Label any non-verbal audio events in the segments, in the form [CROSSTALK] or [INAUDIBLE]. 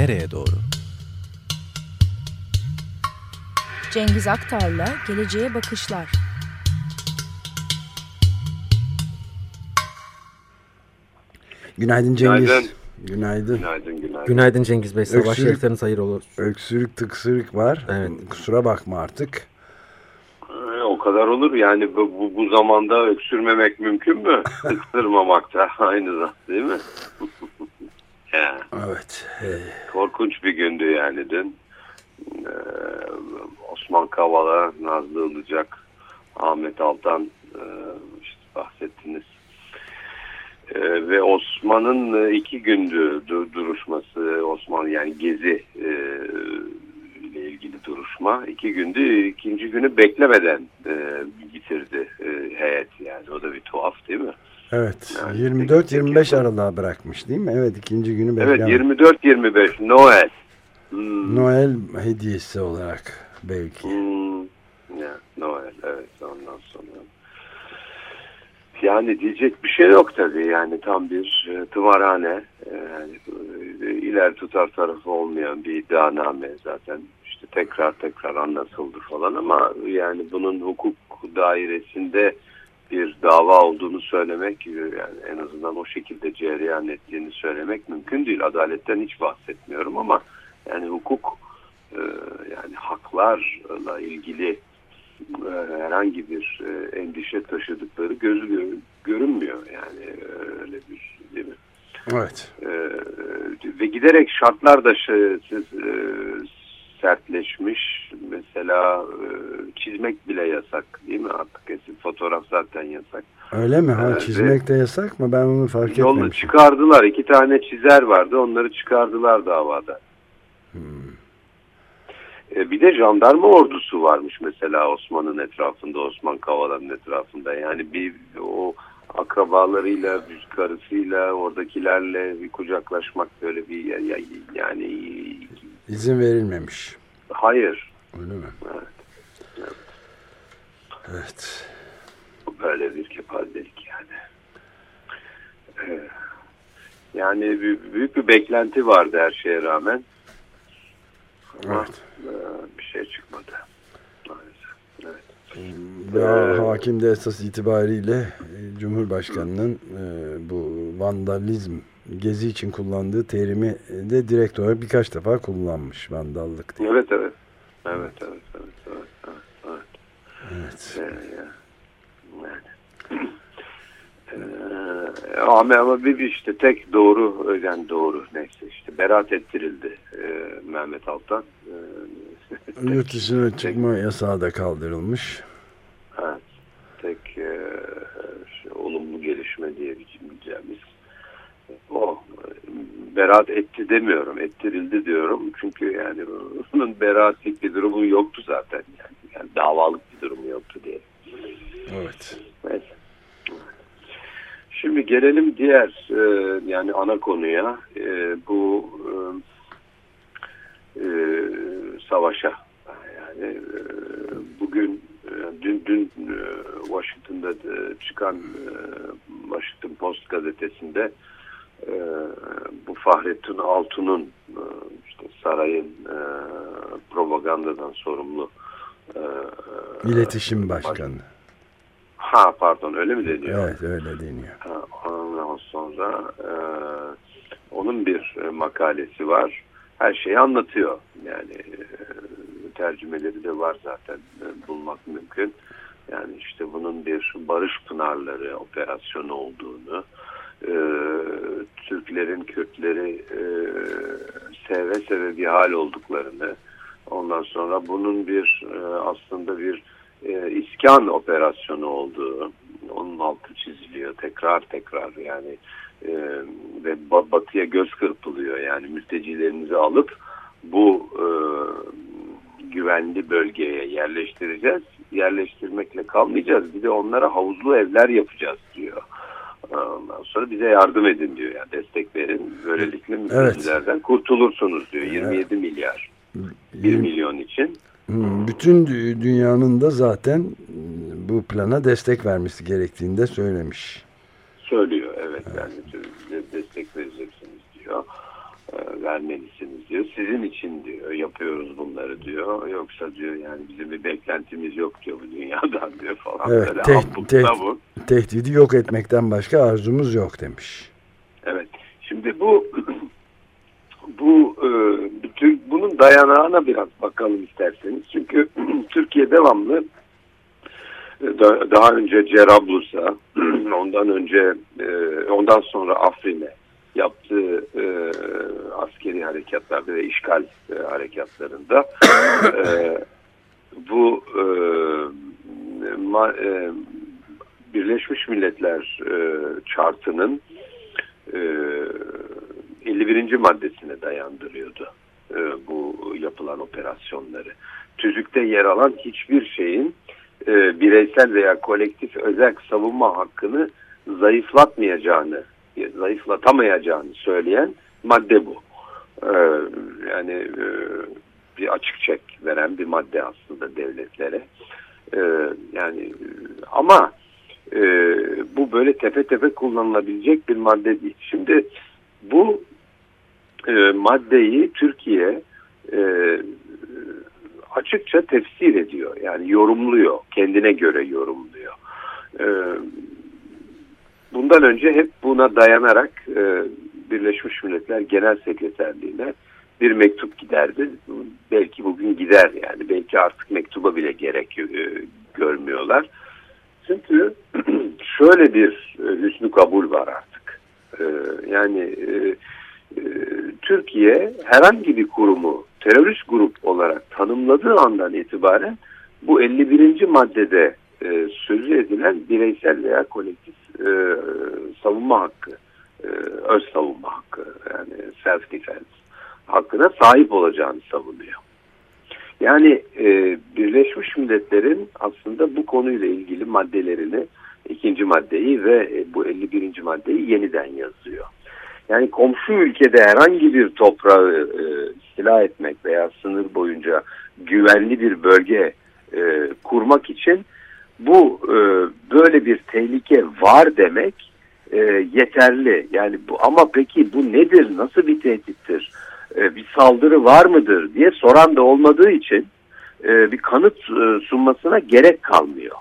nereye doğru? Cengiz Aktar'la Geleceğe Bakışlar. Günaydın Cengiz. Günaydın. Günaydın. Günaydın, günaydın. Günaydın Cengiz Bey. Sabah şerifleriniz hayır olur. Öksürük tıksırık var. Evet. Kusura bakma artık. Ee, o kadar olur yani bu, bu, bu zamanda öksürmemek mümkün mü? [LAUGHS] Tıktırmamak da aynı zamanda değil mi? Ya, Evet. Korkunç bir gündü yani dün. Ee, Osman Kavala, Nazlı Ilıcak, Ahmet Altan e, işte bahsettiniz. Ee, ve Osman'ın e, iki gündü du- duruşması, Osman yani Gezi e, ile ilgili duruşma iki gündü. ikinci günü beklemeden e, bitirdi e, heyet yani. O da bir tuhaf değil mi? Evet. Yani 24-25 peki- aralığa bırakmış değil mi? Evet ikinci günü Evet bekleme. 24-25 Noel. Hmm. Noel hediyesi olarak belki. Hmm, Noel evet ondan sonra. Yani diyecek bir şey yok tabii yani tam bir e, tımarhane e, yani, e, iler tutar tarafı olmayan bir iddianame zaten işte tekrar tekrar anlatıldı falan ama yani bunun hukuk dairesinde bir dava olduğunu söylemek e, yani en azından o şekilde cereyan ettiğini söylemek mümkün değil. Adaletten hiç bahsetmiyorum ama yani hukuk e, yani haklarla ilgili e, herhangi bir endişe taşıdıkları gözü gö- görünmüyor yani öyle bir değil mi? Evet. Ve giderek şartlar da sertleşmiş. Mesela çizmek bile yasak değil mi artık? Fotoğraf zaten yasak. Öyle mi? Ha, Evet, çizmek de yasak mı? Ben onu fark Yolu etmemişim. çıkardılar. İki tane çizer vardı. Onları çıkardılar davada. Hmm. E, bir de jandarma ordusu varmış mesela Osman'ın etrafında, Osman Kavala'nın etrafında. Yani bir o akrabalarıyla, karısıyla, oradakilerle bir kucaklaşmak böyle bir ya- ya- yani İzin verilmemiş. hayır. Öyle mi? Evet. Evet. Böyle bir kepazelik yani. Ee, Yani bü- büyük bir beklenti vardı her şeye rağmen. Ama Evet. e, bir şey çıkmadı. Maalesef. Evet. Ya, Ee, hakim de esas itibariyle e, Cumhurbaşkanı'nın e, bu vandalizm gezi için kullandığı terimi de direkt olarak birkaç defa kullanmış vandallık diye. Evet. Evet evet evet evet. evet, Evet. evet. Ee, ya. Yani. Ama ama bir bir işte tek doğru yani doğru neyse işte beraat ettirildi ee, Mehmet Altan. Ee, [LAUGHS] Yurt dışına çıkma yasağı da kaldırılmış. Evet. Tek e, şey, olumlu gelişme diyebileceğimiz o. Beraat etti demiyorum. Ettirildi diyorum. Çünkü yani onun beraatlik bir durumu yoktu zaten. Yani, yani davalık bir durumu yoktu diye. Evet. Şimdi gelelim diğer e, yani ana konuya. E, bu e, e, savaşa. Yani e, bugün e, dün dün e, Washington'da çıkan Washington Post gazetesinde bu Fahrettin Altun'un işte sarayın propagandadan sorumlu İletişim Başkanı. Ha pardon öyle mi deniyor? Evet öyle deniyor. Ha, Ondan sonra e, onun bir e, makalesi var. Her şeyi anlatıyor. Yani e, tercümeleri de var zaten e, bulmak mümkün. Yani işte bunun bir barış pınarları operasyonu olduğunu, e, Türklerin, Kürtleri e, seve seve bir hal olduklarını, ondan sonra bunun bir e, aslında bir e, iskan operasyonu olduğu, onun altı çiziliyor tekrar tekrar yani e, ve ba- batıya göz kırpılıyor yani mültecilerimizi alıp bu e, güvenli bölgeye yerleştireceğiz. Yerleştirmekle kalmayacağız. Bir de onlara havuzlu evler yapacağız diyor. Ondan sonra bize yardım edin diyor. Yani destek verin. Böylelikle mültecilerden kurtulursunuz diyor. 27 milyar. 1 milyon için. Hmm, Bütün dü- dünyanın da zaten bu plana destek vermesi gerektiğini de söylemiş. Söylüyor evet. Yani de- destek vereceksiniz diyor. Ee, vermelisiniz diyor. Sizin için diyor yapıyoruz bunları diyor. Yoksa diyor yani bizim bir beklentimiz yok diyor bu dünyadan diyor falan. Evet, Böyle tehdit, bu. tehdidi yok etmekten başka arzumuz yok demiş. Evet. Şimdi bu [CLEARS THROAT] bu e, bunun dayanağına biraz bakalım isterseniz. Çünkü [CLEARS THROAT] Türkiye devamlı e, daha önce Cerablus'a, [CLEARS THROAT] ondan önce e, ondan sonra Afrin'e yaptığı e, askeri harekatlarda ve işgal e, harekatlarında [COUGHS] e, bu e, ma, e, Birleşmiş Milletler e, chartının e, 51. maddesine dayandırıyordu e, bu yapılan operasyonları. Tüzükte yer alan hiçbir şeyin e, bireysel veya kolektif özel savunma hakkını zayıflatmayacağını, zayıflatamayacağını söyleyen madde bu. E, yani e, bir açık çek veren bir madde aslında devletlere. E, yani ama e, bu böyle tepe tepe kullanılabilecek bir madde değil. Şimdi bu e, maddeyi Türkiye e, açıkça tefsir ediyor. Yani yorumluyor. Kendine göre yorumluyor. E, bundan önce hep buna dayanarak e, Birleşmiş Milletler Genel Sekreterliğine bir mektup giderdi. Belki bugün gider yani. Belki artık mektuba bile gerek e, görmüyorlar. Çünkü [CLEARS THROAT] şöyle bir e, hüsnü kabul var artık. E, yani e, e, Türkiye herhangi bir kurumu terörist grup olarak tanımladığı andan itibaren bu 51. maddede e, sözü edilen bireysel veya kolektif e, savunma hakkı, e, öz savunma hakkı yani self defense hakkına sahip olacağını savunuyor. Yani e, Birleşmiş Milletler'in aslında bu konuyla ilgili maddelerini, ikinci maddeyi ve e, bu 51. maddeyi yeniden yazıyor. Yani komşu ülkede herhangi bir toprağı e, istila etmek veya sınır boyunca güvenli bir bölge e, kurmak için bu e, böyle bir tehlike var demek e, yeterli. Yani bu ama peki bu nedir? Nasıl bir tehdittir? E, bir saldırı var mıdır diye soran da olmadığı için e, bir kanıt e, sunmasına gerek kalmıyor.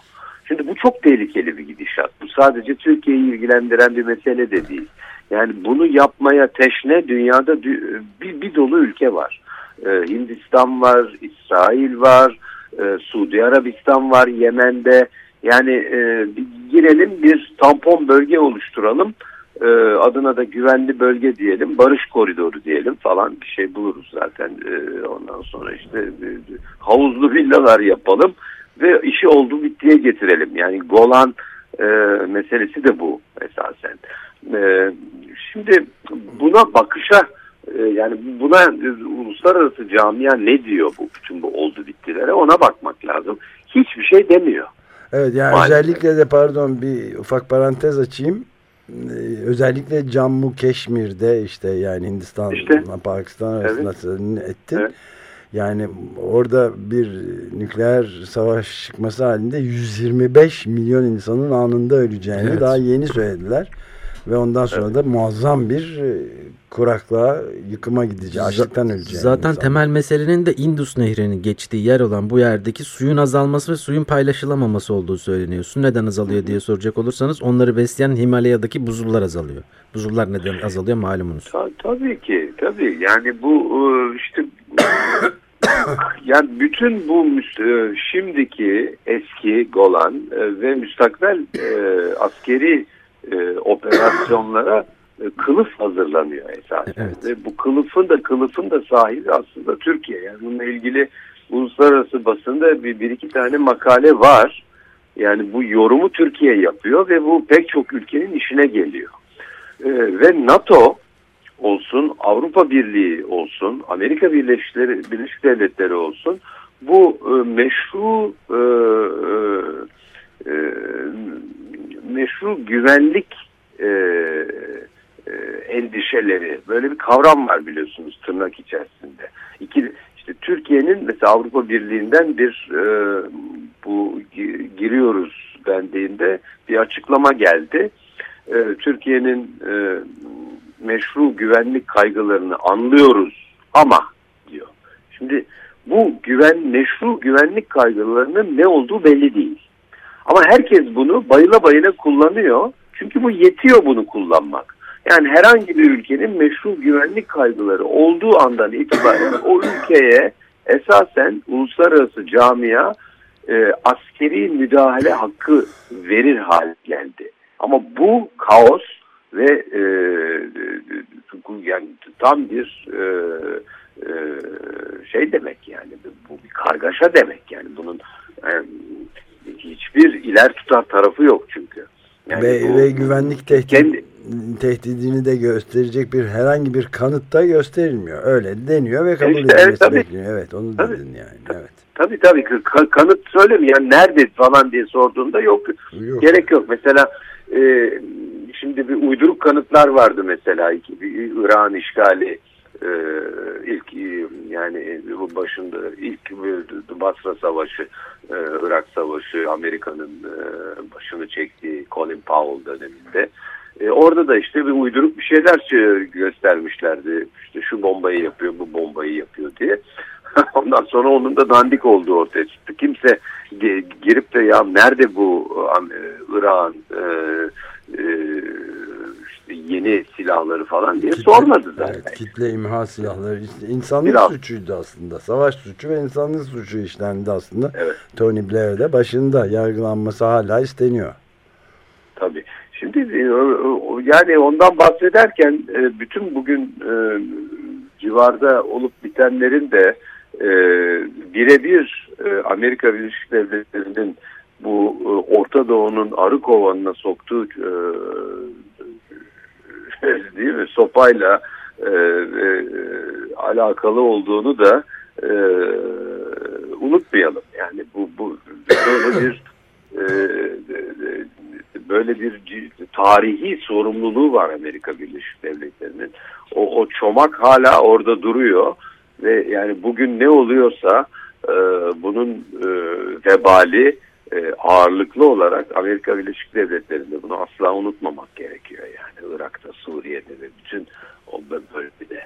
Şimdi bu çok tehlikeli bir gidişat. Bu sadece Türkiye'yi ilgilendiren bir mesele de değil. Yani bunu yapmaya teşne dünyada bir, bir dolu ülke var. Ee, Hindistan var, İsrail var, e, Suudi Arabistan var, Yemen'de. Yani e, bir girelim bir tampon bölge oluşturalım. E, adına da güvenli bölge diyelim, barış koridoru diyelim falan bir şey buluruz zaten. E, ondan sonra işte e, havuzlu villalar yapalım ve işi oldu bittiye getirelim. Yani Golan e, meselesi de bu esasen. E, şimdi buna bakışa e, yani buna e, uluslararası camia ne diyor bu bütün bu oldu bittilere ona bakmak lazım. Hiçbir şey demiyor. Evet yani Maalesef. özellikle de pardon bir ufak parantez açayım. Ee, özellikle Cammu Keşmir'de işte yani Hindistan işte, Pakistan arasında evet. etti. Evet. Yani orada bir nükleer savaş çıkması halinde 125 milyon insanın anında öleceğini evet. daha yeni söylediler. Ve ondan sonra evet. da muazzam bir e, kuraklığa, yıkıma gideceği, açlıktan öleceği. Zaten insan. temel meselenin de Indus Nehri'nin geçtiği yer olan bu yerdeki suyun azalması ve suyun paylaşılamaması olduğu söyleniyor. Su neden azalıyor diye soracak olursanız onları besleyen Himalaya'daki buzullar azalıyor. Buzullar neden azalıyor malumunuz. Ta tabii ki, tabii. Yani bu e, işte [COUGHS] yani bütün bu e, şimdiki eski Golan ve müstakbel askeri e, operasyonlara e, kılıf hazırlanıyor esasen. Evet. Ve bu kılıfın da kılıfın da sahibi aslında Türkiye. Yani bununla ilgili uluslararası basında bir, bir iki tane makale var. Yani bu yorumu Türkiye yapıyor ve bu pek çok ülkenin işine geliyor. E, ve NATO olsun, Avrupa Birliği olsun, Amerika Birleşik, Birleşik Devletleri olsun bu e, meşru e, e, e meşru güvenlik e, e, endişeleri böyle bir kavram var biliyorsunuz tırnak içerisinde. İki, işte Türkiye'nin mesela Avrupa Birliği'nden bir e, bu giriyoruz dendiğinde bir açıklama geldi. E, Türkiye'nin e, meşru güvenlik kaygılarını anlıyoruz ama diyor. Şimdi bu güven meşru güvenlik kaygılarının ne olduğu belli değil. Ama herkes bunu bayıla bayıla kullanıyor. Çünkü bu yetiyor bunu kullanmak. Yani herhangi bir ülkenin meşru güvenlik kaygıları olduğu andan itibaren o ülkeye esasen uluslararası camia e, askeri müdahale hakkı verir hale geldi. Ama bu kaos ve e, yani tam bir e, e, şey demek yani bu bir kargaşa demek yani bunun e, hiçbir iler tutar tarafı yok çünkü. Yani ve, bu, ve güvenlik tehdit, kendi, tehdidini de gösterecek bir herhangi bir kanıt da gösterilmiyor. Öyle deniyor ve kabul işte, edilmesi evet, bekleniyor. Evet onu tabii, dedin yani. Evet. Tabii tabii kanıt söylemiyor. Yani nerede falan diye sorduğunda yok. yok. Gerek yok. Mesela e, şimdi bir uyduruk kanıtlar vardı mesela. İran işgali e, ilk yani bu başında ilk Basra Savaşı, e, Irak Savaşı, Amerika'nın e, başını çektiği Colin Powell döneminde. E, orada da işte bir uyduruk bir şeyler göstermişlerdi. İşte şu bombayı yapıyor, bu bombayı yapıyor diye. [LAUGHS] Ondan sonra onun da dandik olduğu ortaya çıktı. Kimse girip de ya nerede bu Irak'ın e, e, yeni silahları falan diye kitle, sormadı zaten. Evet, kitle imha silahları işte insanlık Silah. suçuydu aslında. Savaş suçu ve insanlık suçu işlendi aslında. Evet. Tony Blair de başında yargılanması hala isteniyor. Tabii. Şimdi e, yani ondan bahsederken e, bütün bugün e, civarda olup bitenlerin de birebir Amerika Birleşik Devletleri'nin bu Orta Doğu'nun arı kovanına soktuğu değil mi sopayla e, e, alakalı olduğunu da e, unutmayalım. Yani bu, bu böyle bir e, böyle bir tarihi sorumluluğu var Amerika Birleşik Devletleri'nin. O, o çomak hala orada duruyor ve yani bugün ne oluyorsa e, bunun e, vebali e, ağırlıklı olarak Amerika Birleşik Devletleri'nde bunu asla unutmamak gerekiyor yani Irak'ta, Suriye'de ve bütün o bölgede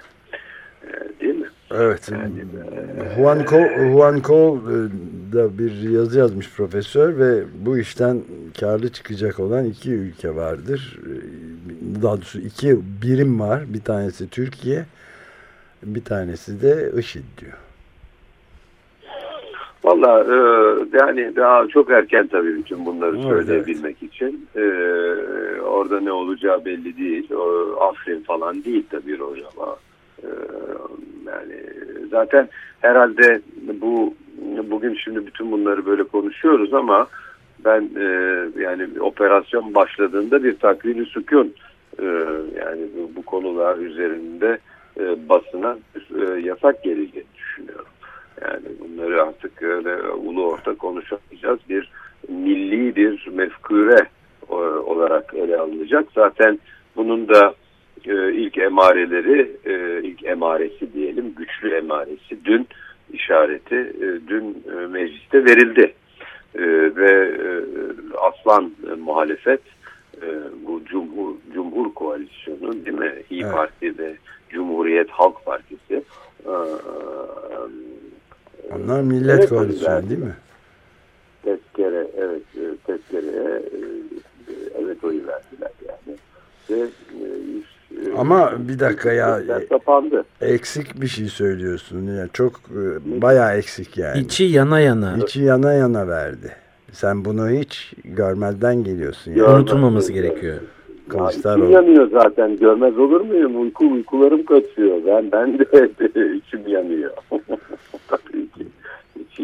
e, değil mi? Evet. Yani, e, Juan Cole, Juan Cole da bir yazı yazmış profesör ve bu işten karlı çıkacak olan iki ülke vardır. E, daha doğrusu iki birim var. Bir tanesi Türkiye, bir tanesi de IŞİD diyor. Valla e, yani daha çok erken tabii bütün bunları evet, söyleyebilmek evet. için. E, orada ne olacağı belli değil. O, Afrin falan değil tabii Rojava. E, yani zaten herhalde bu bugün şimdi bütün bunları böyle konuşuyoruz ama ben e, yani operasyon başladığında bir takvini sükun e, yani bu, bu konular üzerinde e, basına e, yasak düşünüyorum. Yani bunları artık öyle ulu orta konuşamayacağız. Bir milli bir mefkure e, olarak ele alınacak. Zaten bunun da e, ilk emareleri, e, ilk emaresi diyelim, güçlü emaresi dün işareti dün mecliste verildi. Ve aslan muhalefet bu Cumhur, Cumhur Koalisyonu değil mi? İyi evet. Parti ve Cumhuriyet Halk Partisi e, onlar millet evet, koalisyonu değil mi? Tezkere, evet, e, tezkereye e, evet oyu verdiler yani. Ve, e, Ama bir dakika ya kapandı. eksik bir şey söylüyorsun. Yani çok bayağı eksik yani. İçi yana yana. İçi yana yana verdi. Sen bunu hiç görmezden geliyorsun. Yani. Unutulmaması gerekiyor. Kılıçdaroğlu. İçim yanıyor zaten. Görmez olur muyum? Uyku, uykularım kaçıyor. Ben, ben de [LAUGHS] içim yanıyor.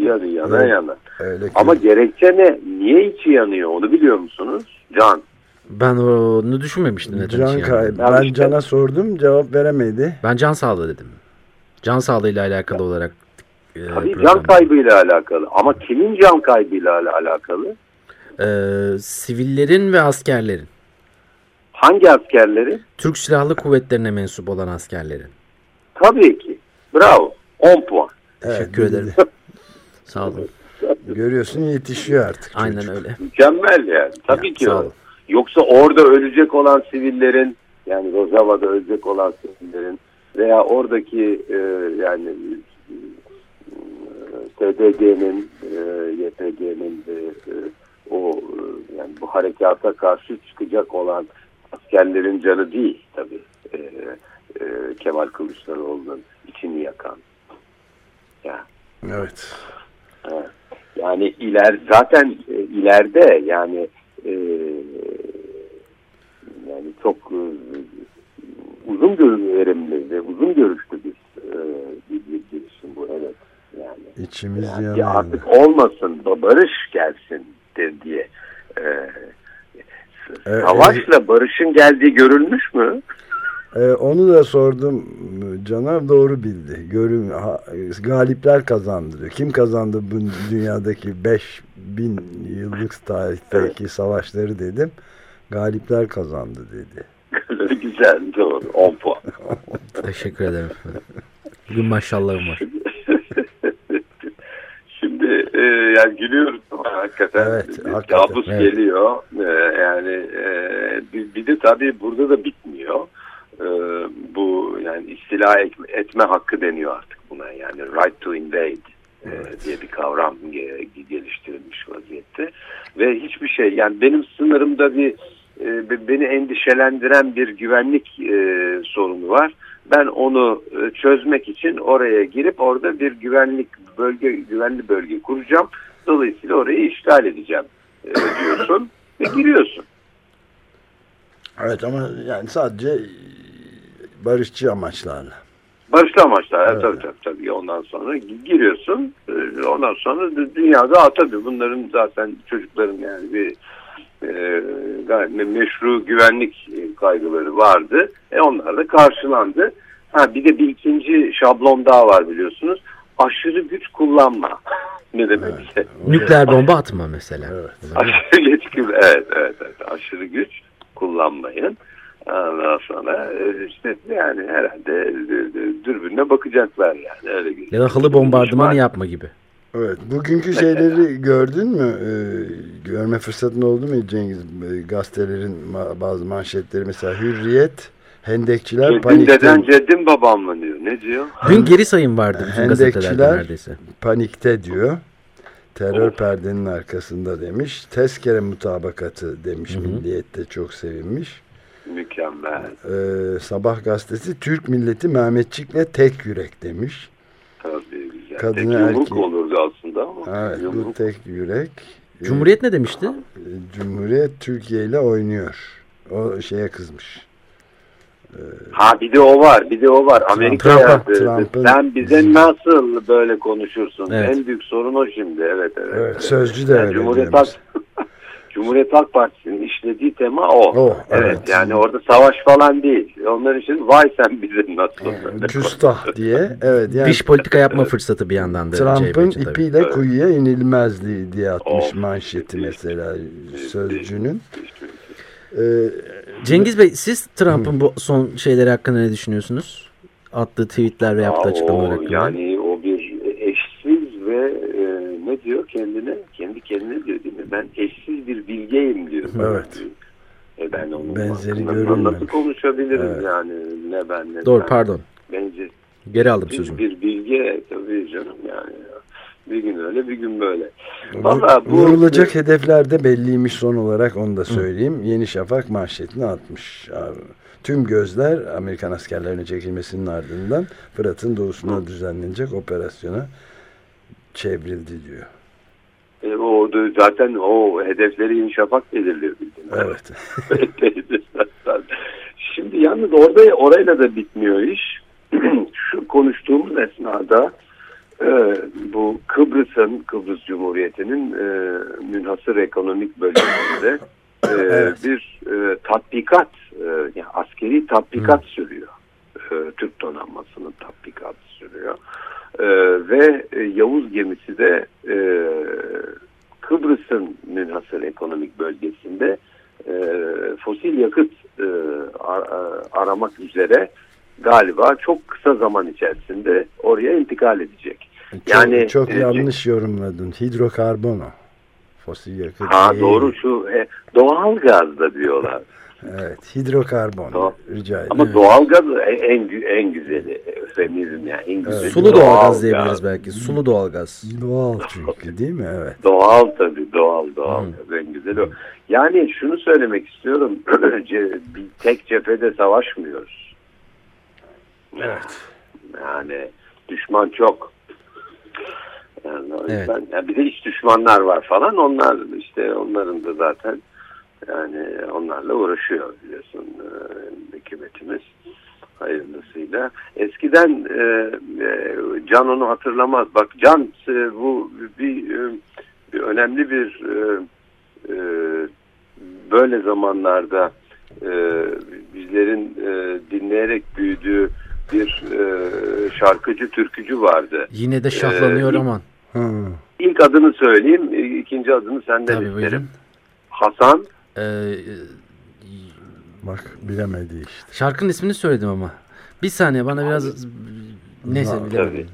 Yanıyor. Yana evet. yana. Öyle Ama gerekçe ne? Niye içi yanıyor? Onu biliyor musunuz? Can. Ben onu düşünmemiştim. Neden can kay ben işte, Can'a sordum. Cevap veremedi. Ben can sağlığı dedim. Can sağlığıyla alakalı ya. olarak. E, Tabii can kaybıyla alakalı. Ama kimin can kaybıyla alakalı? Ee, sivillerin ve askerlerin. Hangi askerleri? Türk Silahlı Kuvvetlerine mensup olan askerlerin. Tabii ki. Bravo. 10 puan. Teşekkür evet, ederim. Sağ olun. [LAUGHS] Görüyorsun yetişiyor artık. Aynen öyle. Mükemmel yani. Tabii ya, ki. Yoksa orada ölecek olan sivillerin Yani Rojava'da ölecek olan sivillerin veya oradaki e, yani SDG'nin, e, YPG'nin e, e, o e, yani bu harekata karşı çıkacak olan askerlerin canı değil tabii. E, e, Kemal Kılıçdaroğlu'nun içini yakan. Ya. Evet. Yani iler zaten e, ileride yani e, yani çok e, uzun görünümlü ve uzun görüşlü bir, e, bir, bir girişim bu evet. Yani, İçimiz yani yanıyor. artık olmasın barış gelsin diye. E, Evet, savaşla barışın geldiği görülmüş mü? Ee, onu da sordum Caner doğru bildi. Görün, ha, galipler kazandı diyor. Kim kazandı bu dünyadaki 5000 yıllık tarihteki savaşları dedim. Galipler kazandı dedi. [LAUGHS] Güzel doğru 10 puan. Teşekkür ederim. Bugün maşallahım var. [LAUGHS] Şimdi e, yani gülüyoruz ama hakikaten, Evet, hakikaten, kabus evet. geliyor. E, yani e, bir, bir de tabii burada da bitmiyor. İstila et- etme hakkı deniyor artık buna. Yani right to invade e, diye bir kavram ge- geliştirilmiş vaziyette. Ve hiçbir şey yani benim sınırımda bir e, be- beni endişelendiren bir güvenlik e, sorunu var. Ben onu e, çözmek için oraya girip orada bir güvenlik bölge güvenli bölge kuracağım. Dolayısıyla orayı işgal edeceğim e, diyorsun ve giriyorsun. Evet ama yani sadece barışçı amaçlarla. Barışlı amaçlar. Evet. Tabii tabii tabii. Ondan sonra giriyorsun. E, Ondan sonra dü- dünyada tabii bunların zaten çocukların yani bir e, meşru güvenlik e, kaygıları vardı. E onlar da karşılandı. Ha bir de bir ikinci şablon daha var biliyorsunuz. Aşırı güç kullanma. [LAUGHS] ne demek Evet. işte? Nükleer bomba atma mesela. Evet. Aşırı yetkili, evet, evet, evet. Aşırı güç kullanmayın. Ondan sonra e, işte yani herhalde e, dürbünle bakacaklar yani öyle bir. Ya da halı bombardımanı Var. yapma gibi. Evet. Bugünkü şeyleri gördün mü? Ee, görme fırsatın oldu mu Cengiz? Gazetelerin ma- bazı manşetleri mesela Hürriyet, Hendekçiler Ceddim panikte, deden ceddim babam mı diyor. Ne diyor? Dün geri sayım vardı bütün gazetelerde Hendekçiler neredeyse. panikte diyor. Terör perdenin arkasında demiş. Tezkere mutabakatı demiş. Hı hı. Milliyet'te çok sevinmiş. Mükemmel. Ee, Sabah gazetesi Türk milleti Mehmetçik'le tek yürek demiş. Tabii güzel. Kadını Tek yumruk erkeği. olurdu aslında ama. Evet bu yumruk. tek yürek. Ee, Cumhuriyet ne demişti? Cumhuriyet Türkiye ile oynuyor. O şeye kızmış. Ha bir de o var. Bir de o var. Amerika'ya Trump'a- Trump'ın- sen bize nasıl böyle konuşursun? Evet. En büyük sorun o şimdi. Evet evet. Evet, sözcü de Yani öyle Cumhuriyet. Halk [LAUGHS] Cumhuriyet Halk Partisi'nin işlediği tema o. O, evet, evet. yani orada savaş falan değil. Onlar için vay sen bize nasıl böyle Küstah [LAUGHS] diye. Evet yani Dış politika yapma fırsatı bir yandan da. Trump'ın tabii. ipiyle Evet. kuyuya inilmezdi diye atmış Of. manşeti mesela sözcünün. konuşuyorsun? Ee, Cengiz Bey siz Trump'ın bu son şeyleri hakkında ne düşünüyorsunuz? Attığı tweetler ve yaptığı açıklamalar hakkında. yani o bir eşsiz ve e, ne diyor kendine? Kendi kendine diyor değil mi? Ben eşsiz bir bilgeyim diyor. Evet. E ben onun Benzeri görülmemiş. Nasıl konuşabilirim Evet. yani? Ne ben ne Doğru sen. pardon. Bence Geri aldım sözümü. bir bilgi tabii canım yani. Bir gün öyle bir gün böyle. Vallahi bu- Vurulacak hedefler de belliymiş son olarak onu da söyleyeyim. Yeni Şafak manşetini atmış. Abi, Tüm gözler Amerikan askerlerine çekilmesinin ardından Fırat'ın doğusuna düzenlenecek operasyona çevrildi diyor. E, o zaten o hedefleri Yeni Şafak belirliyor bildiğin. Evet. [LAUGHS] Şimdi yalnız orada orayla da bitmiyor iş. [CLEARS THROAT] Şu konuştuğumuz esnada e, bu Kıbrıs'ın, Kıbrıs Cumhuriyeti'nin e, münhasır ekonomik bölgesinde e, [LAUGHS] Evet. bir e, tatbikat, e, yani askeri tatbikat sürüyor. E, Türk donanmasının tatbikatı sürüyor. E, ve e, Yavuz gemisi de e, Kıbrıs'ın münhasır ekonomik bölgesinde e, fosil yakıt e, ar- aramak üzere galiba çok kısa zaman içerisinde oraya intikal edecek. Yani çok, çok e, yanlış yorumladın. Hidrokarbon. Fosil yakıt Ha değil. doğru şu e, doğal gaz da diyorlar. [LAUGHS] Evet, hidrokarbon. Doğal. Rica ederim. Ama doğalgaz en en güzeli. Femizm yani en güzeli. Sulu doğalgaz doğalgaz. diyebiliriz belki. Sulu doğalgaz. Doğal çünkü değil mi? Evet. Doğal tabii doğal doğal en güzeli o. Yani şunu söylemek istiyorum. [CLEARS THROAT] Bir tek cephede savaşmıyoruz. Evet. Yani düşman çok. Yani Evet. yüzden ya bir de iç düşmanlar var falan. Onlar işte onların da zaten yani onlarla uğraşıyor biliyorsun e, hükümetimiz hayırlısıyla. Eskiden e, e, Can onu hatırlamaz. Bak Can e, bu bir, bir önemli bir e, e, böyle zamanlarda e, bizlerin e, dinleyerek büyüdüğü bir e, şarkıcı, türkücü vardı. Yine de şahlanıyor Ee, aman. Hı. İlk adını söyleyeyim, ikinci adını senden Tabii isterim. buyurun. Hasan Ee, Bak bilemedi işte. şarkının ismini söyledim ama. Bir saniye bana biraz neyse Ha, bilemedim.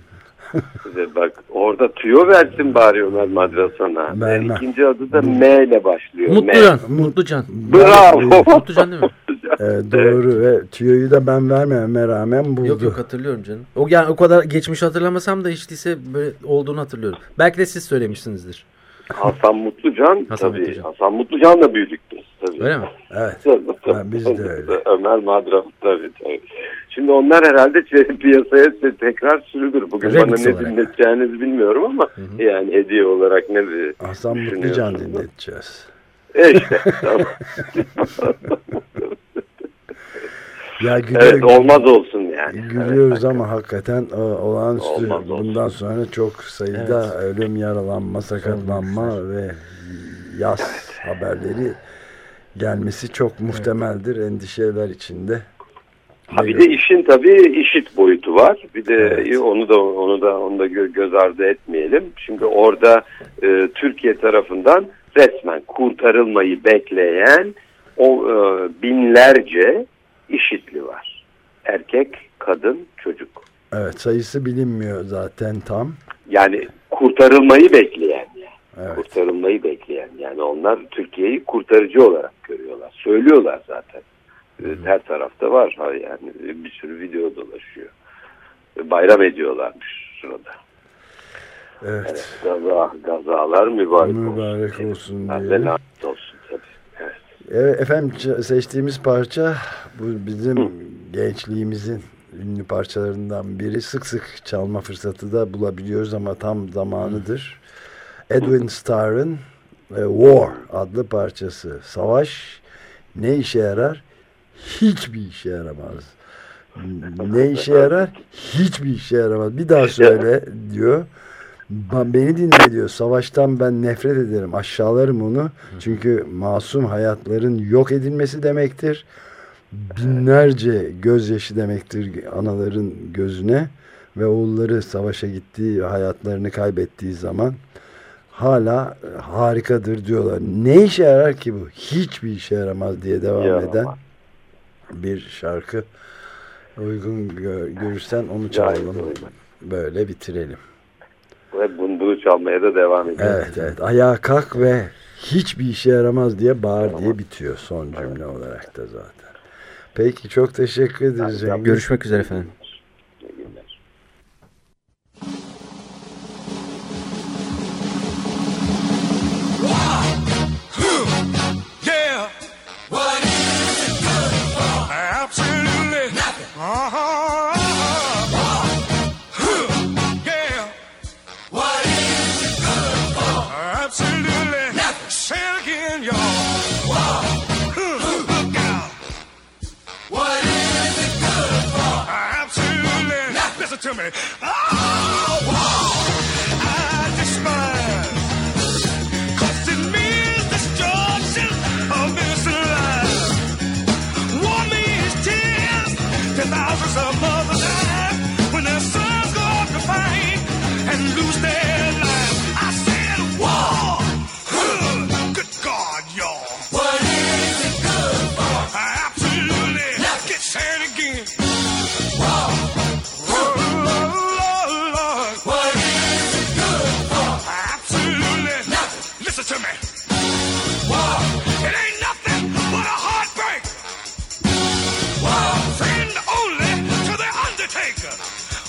Ve [LAUGHS] bak orada tüyo versin bari Ömer Madrasan'a. Vermem. E, İkinci adı da M ile başlıyor. M. Mutlucan. Mutlucan. Bravo. Mutlucan değil mi? [LAUGHS] Evet, doğru ve tüyoyu da ben vermememe rağmen buldu. Yok yok hatırlıyorum canım. O yani o kadar geçmiş hatırlamasam da hiç değilse böyle olduğunu hatırlıyorum. Belki de siz söylemişsinizdir. Hasan Mutlucan Hasan tabii. Mutlucan. Hasan Mutlucan'la büyüdük biz. Tabii. Öyle mi? Evet. [LAUGHS] Tabii, biz de öyle. Ömer Madras tabii tabii. Şimdi onlar herhalde ç- [LAUGHS] piyasaya te- tekrar sürülür. Bugün Remix bana ne olarak. dinleteceğinizi bilmiyorum ama yani hediye olarak ne Hasan Mutlucan dinleteceğiz. E işte. [LAUGHS] Ya gülüyor, evet olmaz olsun yani. Gülüyoruz Evet, ama hakikaten o, olağanüstü. Olmaz, olsun. Bundan sonra çok sayıda ölüm, yaralanma, sakatlanma ve yaz haberleri gelmesi çok muhtemeldir endişeler içinde. Ha bir de işin tabii işit boyutu var. Bir de onu da onu da onu da gö- göz ardı etmeyelim. Şimdi orada e, Türkiye tarafından resmen kurtarılmayı bekleyen o e, binlerce işitli var. Erkek, kadın, çocuk. Evet sayısı bilinmiyor zaten tam. Yani kurtarılmayı bekleyen yani. Evet. Kurtarılmayı bekleyen yani onlar Türkiye'yi kurtarıcı olarak görüyorlar. Söylüyorlar zaten. Ee, Her tarafta var yani bir sürü video dolaşıyor. Bayram ediyorlarmış sırada. Evet. Gaza, gazalar mübarek, Mübarek olsun. olsun de diyelim. lanet olsun tabii. Evet. Evet, efendim seçtiğimiz parça bu bizim gençliğimizin ünlü parçalarından biri. Sık sık çalma fırsatı da bulabiliyoruz ama tam zamanıdır. Edwin Starr'ın e, War adlı parçası. Savaş ne işe yarar? Hiçbir işe yaramaz. Ne işe yarar? Hiçbir işe yaramaz. Bir daha söyle [LAUGHS] diyor. Beni dinle diyor. Savaştan ben nefret ederim. Aşağılarım onu. Çünkü masum hayatların yok edilmesi demektir. Binlerce gözyaşı demektir anaların gözüne. Ve oğulları savaşa gittiği, hayatlarını kaybettiği zaman hala e, harikadır diyorlar. Ne işe yarar ki bu? Hiçbir işe yaramaz diye devam Yaramaz. eden bir şarkı. Uygun gö- görürsen onu çalalım. Böyle bitirelim. Ve bunu, çalmaya da devam ediyoruz. Evet evet. Ayağa kalk ve hiçbir işe yaramaz diye bağır diye bitiyor son cümle olarak da zaten. Peki çok teşekkür ederiz. Görüşmek üzere efendim. To me. Oh. I despise. It means destruction of. War means tears thousands of mothers die when their sons go off to fight and lose their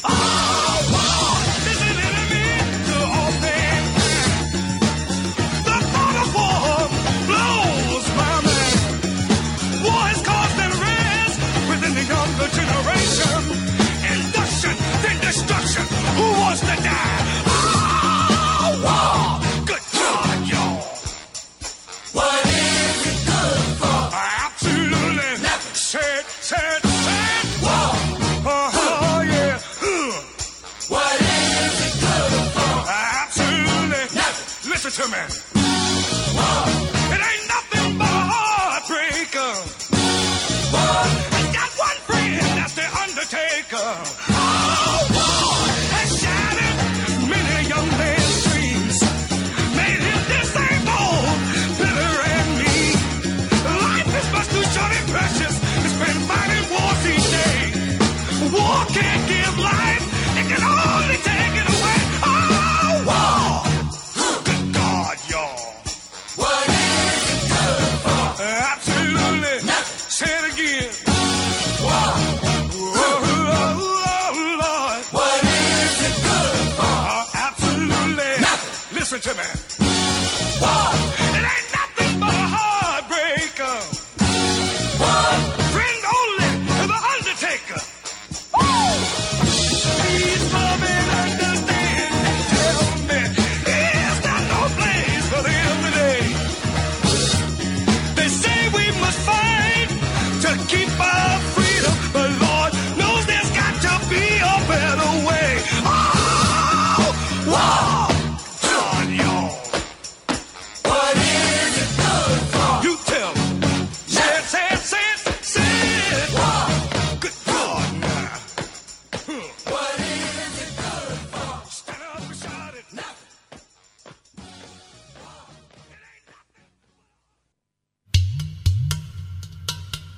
Oh!